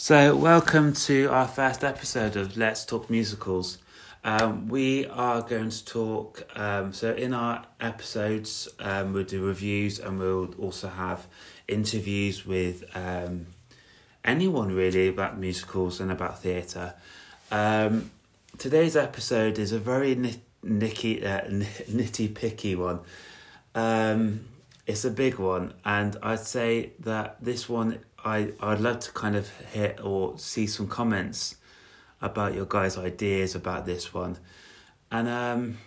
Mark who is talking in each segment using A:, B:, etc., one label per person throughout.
A: So, welcome to our first episode of Let's Talk Musicals. Um, we are going to talk, um, so in our episodes, um, we'll do reviews and we'll also have interviews with um, anyone really about musicals and about theatre. Um, today's episode is a very nit- nicky, uh, nitty picky one. Um, it's a big one, and I'd say that this one I I'd love to kind of hear or see some comments about your guys' ideas about this one, and um,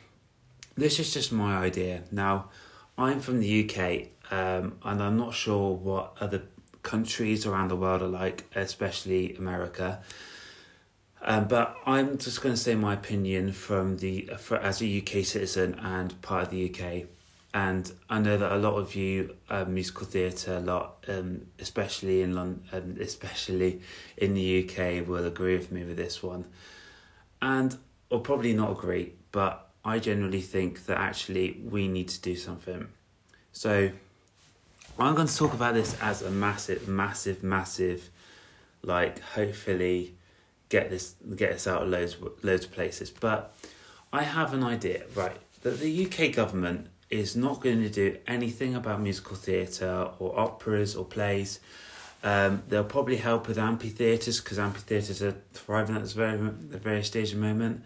A: this is just my idea. Now, I'm from the UK, um, and I'm not sure what other countries around the world are like, especially America. Um, but I'm just going to say my opinion from the for, as a UK citizen and part of the UK and I know that a lot of you uh, musical theatre, a lot, um, especially in London, um, especially in the UK, will agree with me with this one, and or probably not agree, but I generally think that actually we need to do something. So I'm going to talk about this as a massive, massive, massive, like hopefully get this get us out of loads loads of places. But I have an idea, right? That the UK government is not going to do anything about musical theatre or operas or plays. Um, they'll probably help with amphitheatres because amphitheatres are thriving at this very very stage the moment.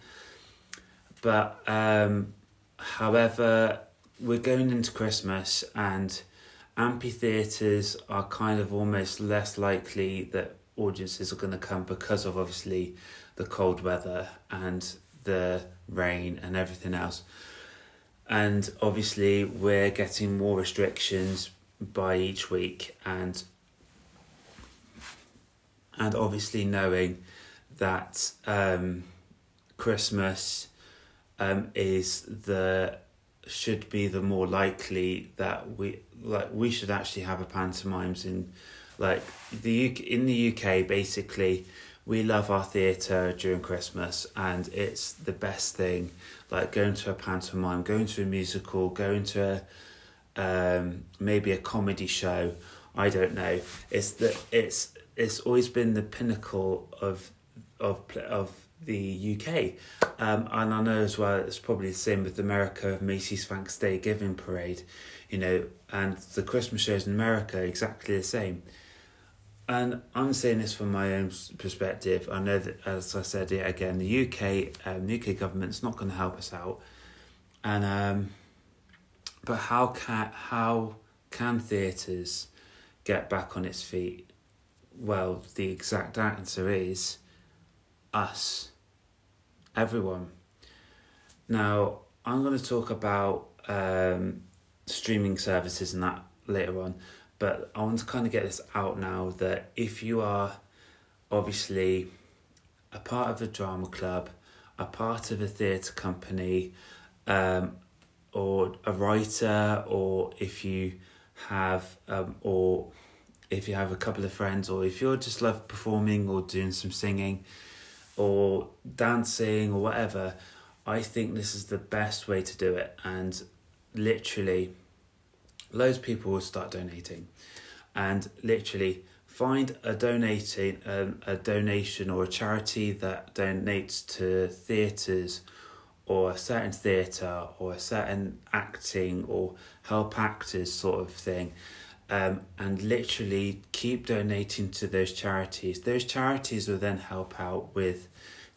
A: But um, however, we're going into Christmas and amphitheatres are kind of almost less likely that audiences are going to come because of obviously the cold weather and the rain and everything else and obviously we're getting more restrictions by each week and and obviously knowing that um, Christmas um, is the should be the more likely that we like we should actually have a pantomimes in like the in the UK basically we love our theatre during Christmas and it's the best thing. Like going to a pantomime, going to a musical, going to a, um, maybe a comedy show. I don't know. It's the it's it's always been the pinnacle of of of the UK, um, and I know as well it's probably the same with America. Macy's Thanksgiving Parade, you know, and the Christmas shows in America exactly the same and I'm saying this from my own perspective. I know that, as I said it again, the UK, um, the UK government's not going to help us out, and um, but how can how can theatres get back on its feet? Well, the exact answer is us, everyone. Now, I'm going to talk about um, streaming services and that later on, but I want to kind of get this out now that if you are obviously a part of a drama club, a part of a theatre company, um, or a writer, or if you have, um, or if you have a couple of friends, or if you just love performing or doing some singing, or dancing or whatever, I think this is the best way to do it. And literally, loads of people will start donating. And literally find a donating um, a donation or a charity that donates to theatres or a certain theatre or a certain acting or help actors sort of thing. Um, and literally keep donating to those charities. Those charities will then help out with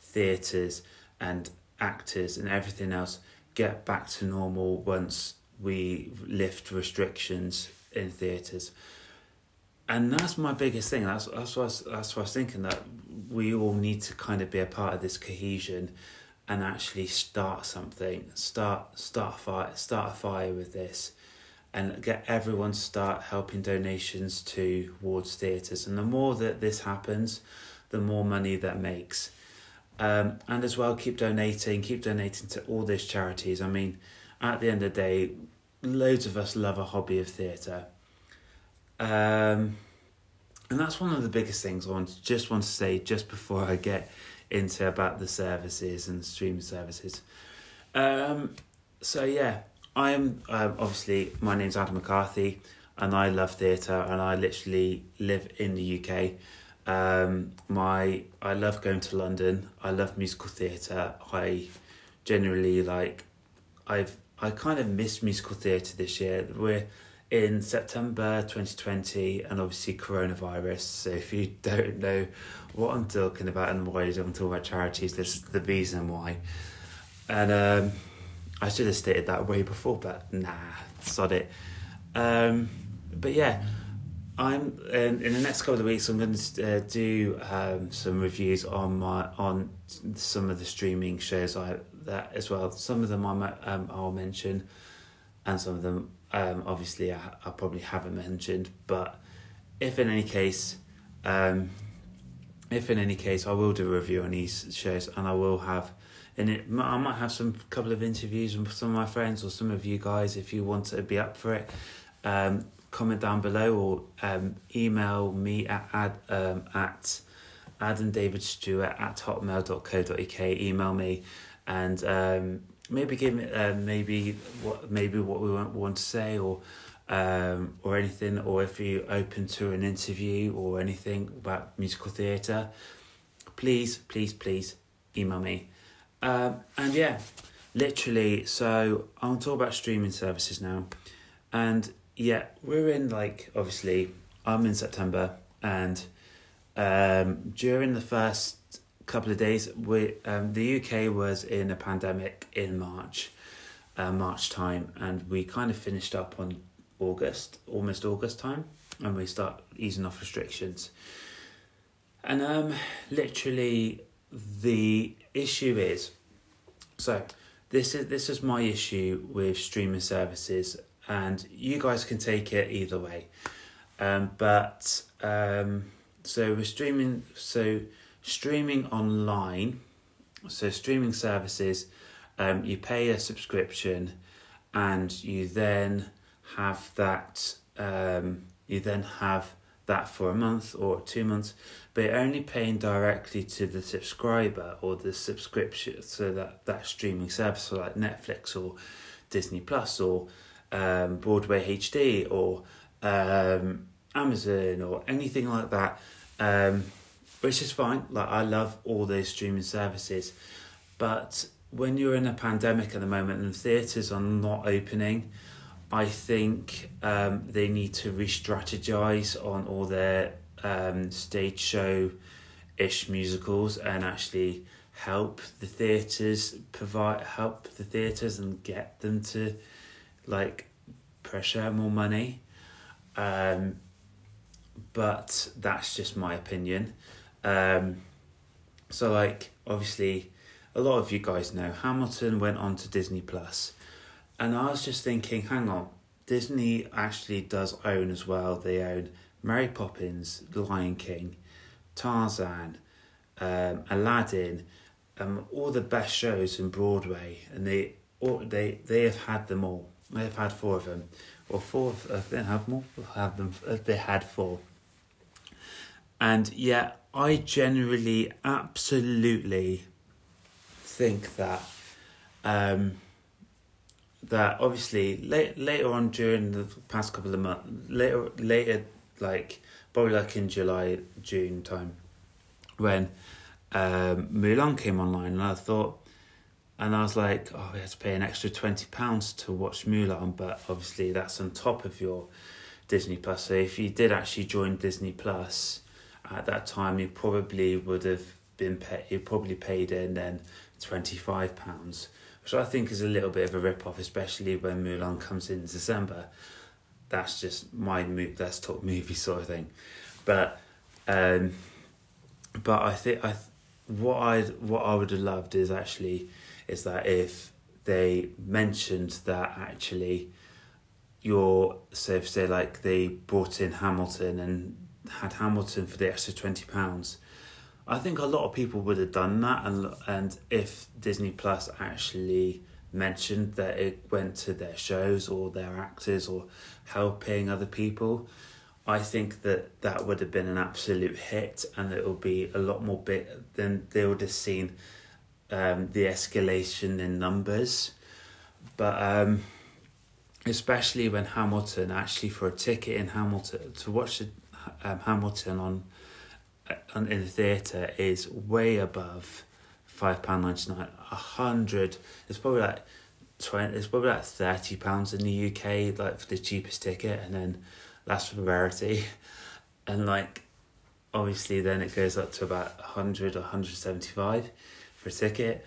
A: theatres and actors and everything else. Get back to normal once we lift restrictions in theatres. And that's my biggest thing. That's that's what I was, that's what I was thinking that we all need to kind of be a part of this cohesion, and actually start something. Start start a fire. Start a fire with this, and get everyone to start helping donations towards theatres. And the more that this happens, the more money that makes. Um, and as well, keep donating. Keep donating to all these charities. I mean, at the end of the day, loads of us love a hobby of theatre. Um, and that's one of the biggest things I want just want to say just before I get into about the services and streaming services. Um, so yeah, I am um, obviously my name's Adam McCarthy, and I love theatre, and I literally live in the UK. Um, my I love going to London. I love musical theatre. I generally like. I've I kind of missed musical theatre this year. We're in September 2020 and obviously coronavirus. So if you don't know what I'm talking about and why I'm talking about charities, this is the reason why. And um, I should have stated that way before, but nah, sod it. Um, but yeah, I'm in, in the next couple of weeks. I'm going to uh, do um, some reviews on my on some of the streaming shows I that as well. Some of them I um, I'll mention, and some of them um, obviously I, I probably haven't mentioned. But if in any case, um, if in any case, I will do a review on these shows, and I will have. And it, I might have some couple of interviews with some of my friends or some of you guys if you want to be up for it. Um, comment down below or um, email me at ad, um, at Adam David Stewart at hotmail.co.uk. Email me and um, maybe give me uh, maybe what maybe what we want, want to say or um, or anything, or if you're open to an interview or anything about musical theatre, please, please, please email me. Um, and yeah, literally, so I want to talk about streaming services now. And yeah, we're in like, obviously, I'm in September, and um, during the first couple of days, we um, the UK was in a pandemic in March, uh, March time, and we kind of finished up on August, almost August time, and we start easing off restrictions. And um, literally, the issue is, so this is this is my issue with streaming services, and you guys can take it either way. Um, but um, so we're streaming, so streaming online, so streaming services, um, you pay a subscription, and you then have that. Um, you then have that for a month or two months, but you're only paying directly to the subscriber or the subscription, so that that streaming service, like Netflix or Disney Plus or um, Broadway HD or um, Amazon or anything like that, um, which is fine. Like I love all those streaming services, but when you're in a pandemic at the moment and theatres are not opening, I think um, they need to re-strategize on all their um, stage show ish musicals and actually help the theatres provide help the theatres and get them to like pressure more money. Um, but that's just my opinion. Um, so like obviously a lot of you guys know Hamilton went on to Disney Plus and I was just thinking, hang on, Disney actually does own as well. They own Mary Poppins, The Lion King, Tarzan, um, Aladdin, um, all the best shows in Broadway, and they all, they they have had them all. They have had four of them, or four. Uh, they have more. Have them. Uh, they had four. And yeah, I generally, absolutely think that. Um, that obviously late, later on during the past couple of months, later later like probably like in July June time, when um, Mulan came online, and I thought, and I was like, oh, we had to pay an extra twenty pounds to watch Mulan, but obviously that's on top of your Disney Plus. So if you did actually join Disney Plus at that time, you probably would have been paid. You probably paid in then twenty five pounds which I think is a little bit of a rip off, especially when Mulan comes in December. That's just my mo- that's top movie sort of thing, but um, but I think I what I what I would have loved is actually is that if they mentioned that actually your so if say like they brought in Hamilton and had Hamilton for the extra twenty pounds I think a lot of people would have done that, and and if Disney Plus actually mentioned that it went to their shows or their actors or helping other people, I think that that would have been an absolute hit, and it would be a lot more bit. Then they would have seen um, the escalation in numbers, but um, especially when Hamilton actually for a ticket in Hamilton to watch um, Hamilton on uh, in the theatre is way above five pound ninety nine. A hundred. It's probably like twenty. It's probably like thirty pounds in the UK, like for the cheapest ticket, and then that's for rarity, and like obviously then it goes up to about 100 or 175 for a ticket.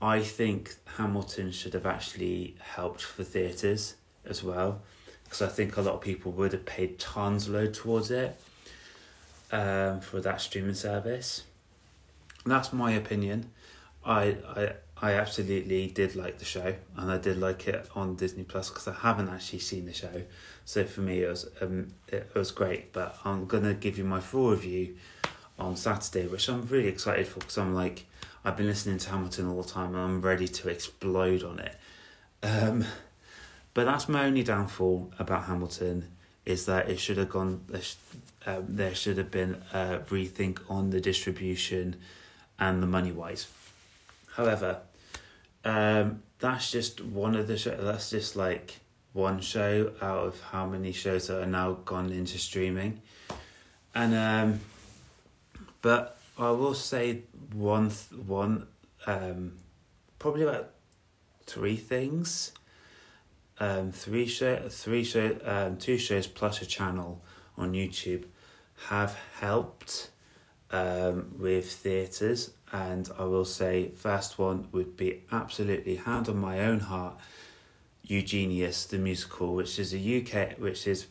A: I think Hamilton should have actually helped for theatres as well because I think a lot of people would have paid tons of load towards it um, for that streaming service. That's my opinion. I, I I absolutely did like the show, and I did like it on Disney Plus because I haven't actually seen the show. So for me, it was um, it was great. But I'm gonna give you my full review on Saturday, which I'm really excited for because I'm like I've been listening to Hamilton all the time, and I'm ready to explode on it. Um, but that's my only downfall about Hamilton is that it should have gone. Um, there should have been a rethink on the distribution and the money wise. However, um, that's just one of the show. That's just like one show out of how many shows that are now gone into streaming, and um, but I will say one th- one um, probably about three things. Um, three show, three show, um, two shows plus a channel on YouTube have helped um, with theatres. And I will say first one would be absolutely hand on my own heart Eugenius the musical which is a UK which is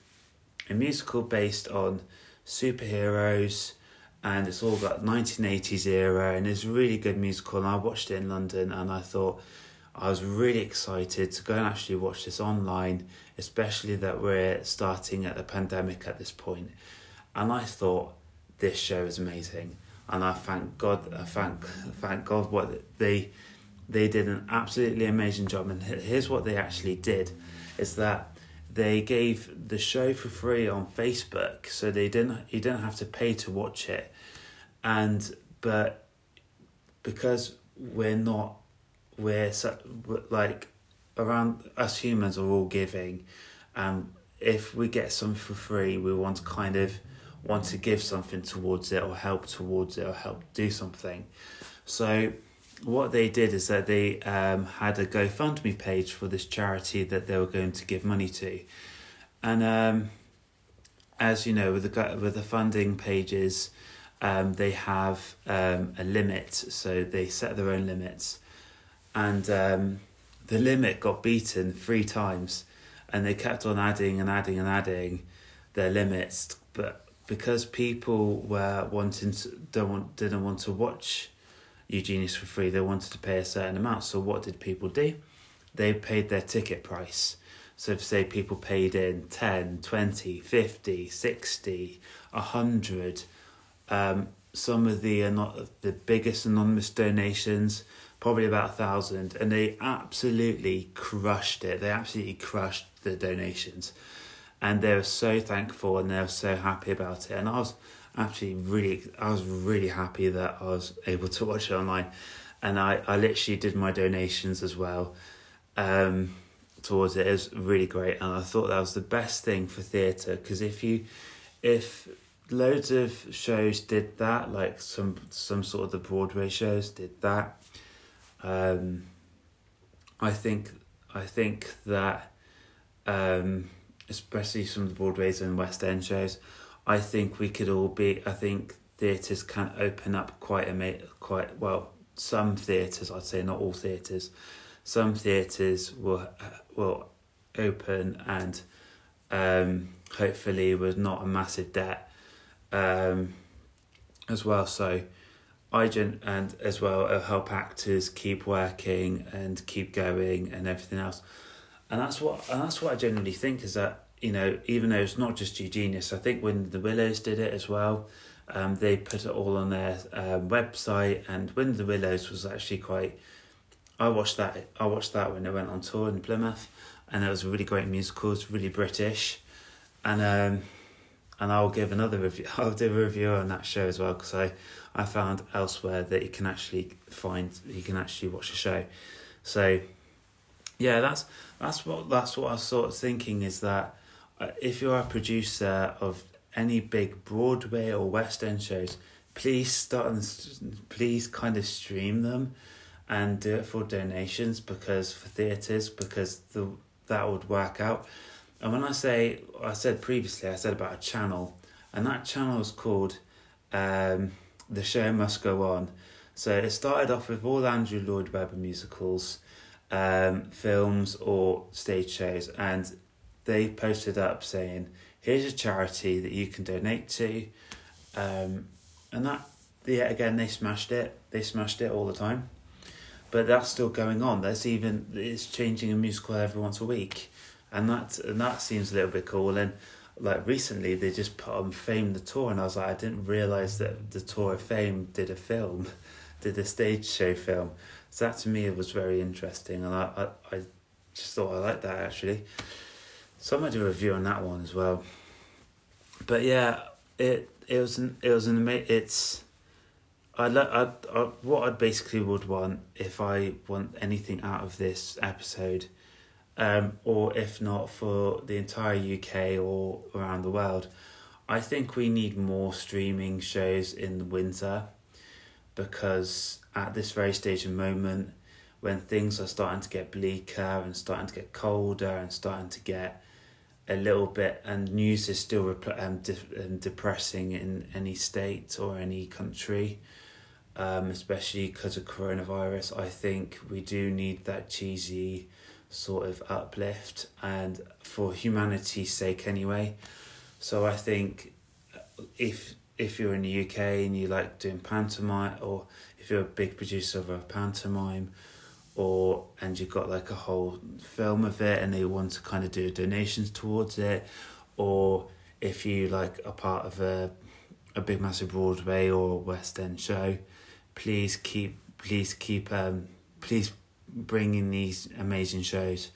A: a musical based on superheroes. And it's all got 1980s era and it's a really good musical. And I watched it in London and I thought I was really excited to go and actually watch this online especially that we're starting at the pandemic at this point and I thought this show is amazing. And I thank God, I thank thank God what they they did an absolutely amazing job. And here's what they actually did, is that they gave the show for free on Facebook, so they didn't you didn't have to pay to watch it, and but because we're not we're like around us humans are all giving, and if we get something for free, we want to kind of want to give something towards it or help towards it or help do something. So what they did is that they um, had a GoFundMe page for this charity that they were going to give money to, and um, as you know, with the with the funding pages, um, they have um, a limit, so they set their own limits, and um, the limit got beaten three times, and they kept on adding and adding and adding their limits, but because people were wanting to don't want didn't want to watch Eugenius for free, they wanted to pay a certain amount. So what did people do? They paid their ticket price. So if say people paid in 10, 20, 50, 60, 100, um, some of the not the biggest anonymous donations, probably about a thousand, and they absolutely crushed it. They absolutely crushed the donations and they were so thankful and they were so happy about it. And I was actually really, I was really happy that I was able to watch it online, and I, I literally did my donations as well um, towards it. It was really great, and I thought that was the best thing for theatre because if you, if loads of shows did that, like some some sort of the Broadway shows did that, um, I think I think that. Um, especially some of the Broadways and West End shows, I think we could all be. I think theatres can open up quite a quite well. Some theatres, I'd say, not all theatres. Some theatres will will open and um, hopefully was not a massive debt um, as well. So I gen- and as well help actors keep working and keep going and everything else and that's what and that's what I generally think is that you know even though it's not just Eugenius, I think when the Willows did it as well, um, they put it all on their um, website, and when the Willows was actually quite. I watched that. I watched that when they went on tour in Plymouth, and it was a really great musical. It's really British, and um, and I'll give another review. I'll do a review on that show as well because I, I found elsewhere that you can actually find you can actually watch the show, so yeah, that's that's what that's what I was sort of thinking is that uh, if you're a producer of any big Broadway or West End shows, please start and please kind of stream them and do it for donations because for theatres because the that would work out. And when I say I said previously I said about a channel and that channel is called um, The Show Must Go On. So it started off with all Andrew Lloyd Webber musicals, um, films or stage shows and they posted up saying, "Here's a charity that you can donate to," um, and that yeah again they smashed it. They smashed it all the time, but that's still going on. There's even it's changing a musical every once a week, and that and that seems a little bit cool. And like recently, they just put on Fame the tour, and I was like, I didn't realize that the tour of Fame did a film, did a stage show film. So that to me was very interesting, and I I, I just thought I liked that actually. So I might do a review on that one as well. But yeah, it it was an it was an ama- it's. I like I, I what I basically would want if I want anything out of this episode, um, or if not for the entire UK or around the world, I think we need more streaming shows in the winter, because at this very stage and moment, when things are starting to get bleaker and starting to get colder and starting to get a little bit, and news is still um, de- um, depressing in any state or any country, um, especially because of coronavirus. I think we do need that cheesy sort of uplift, and for humanity's sake, anyway. So I think if if you're in the UK and you like doing pantomime, or if you're a big producer of a pantomime, or and you've got like a whole film of it and they want to kind of do donations towards it or if you like a part of a a big massive broadway or west end show please keep please keep um please bringing these amazing shows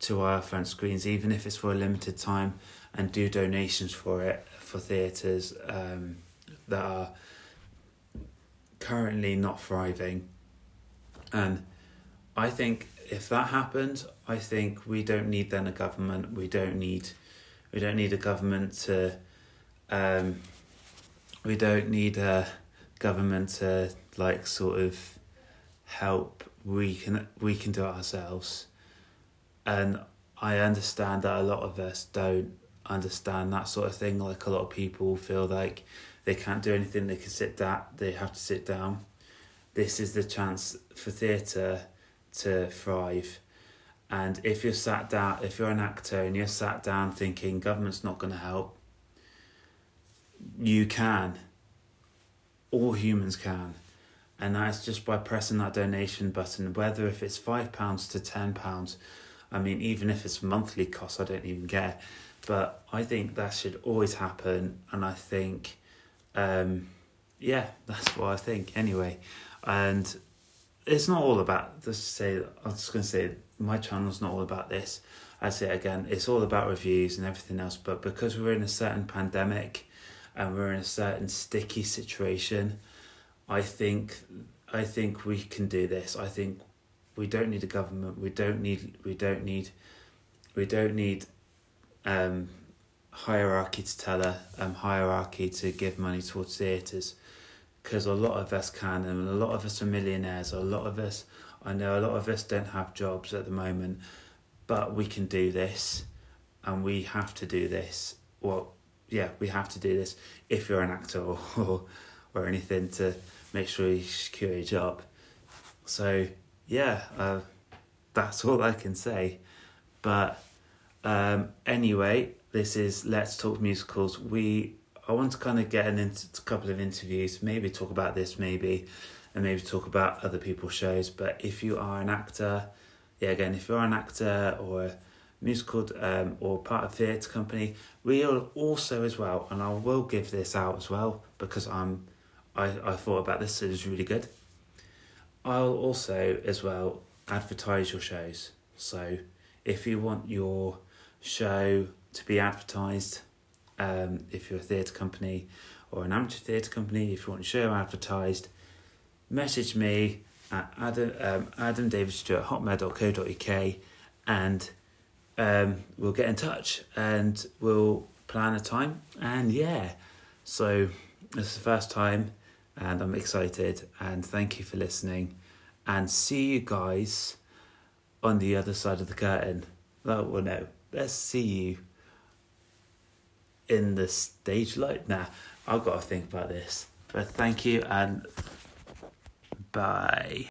A: to our front screens even if it's for a limited time and do donations for it for theatres um that are currently not thriving and I think if that happened, I think we don't need then a government. We don't need, we don't need a government to, um, we don't need a government to like sort of help. We can we can do it ourselves, and I understand that a lot of us don't understand that sort of thing. Like a lot of people feel like they can't do anything. They can sit down. They have to sit down. This is the chance for theatre to thrive. And if you're sat down, if you're an actor and you're sat down thinking government's not going to help, you can. All humans can. And that's just by pressing that donation button, whether if it's £5 to £10. I mean, even if it's monthly cost, I don't even care. But I think that should always happen. And I think, um, yeah, that's what I think anyway. And it's not all about just say I'm just gonna say my channel's not all about this. I say it again, it's all about reviews and everything else. But because we're in a certain pandemic and we're in a certain sticky situation, I think I think we can do this. I think we don't need a government. We don't need we don't need we don't need um, hierarchy to tell a um, hierarchy to give money towards theatres. Because a lot of us can and a lot of us are millionaires. A lot of us i know a lot of us don't have jobs at the moment but we can do this and we have to do this. Well yeah we have to do this if you're an actor or or, or anything to make sure you secure your job. So yeah uh, that's all i can say but um, anyway this is let's talk musicals we I want to kind of get an into a couple of interviews, maybe talk about this, maybe, and maybe talk about other people's shows. But if you are an actor, yeah, again, if you're an actor or a musical um, or part of theatre company, we are also as well, and I will give this out as well because I'm, I I thought about this. It was really good. I'll also as well advertise your shows. So if you want your show to be advertised um, if you're a theatre company or an amateur theatre company, if you want your show advertised, message me at adam um, hotmail.co.uk and um, we'll get in touch and we'll plan a time and yeah so this is the first time and I'm excited. And thank you for listening. And see you guys on the other side of the curtain. Oh, well, no, let's see you in the stage light. Nah, I've got to think about this. But thank you and bye.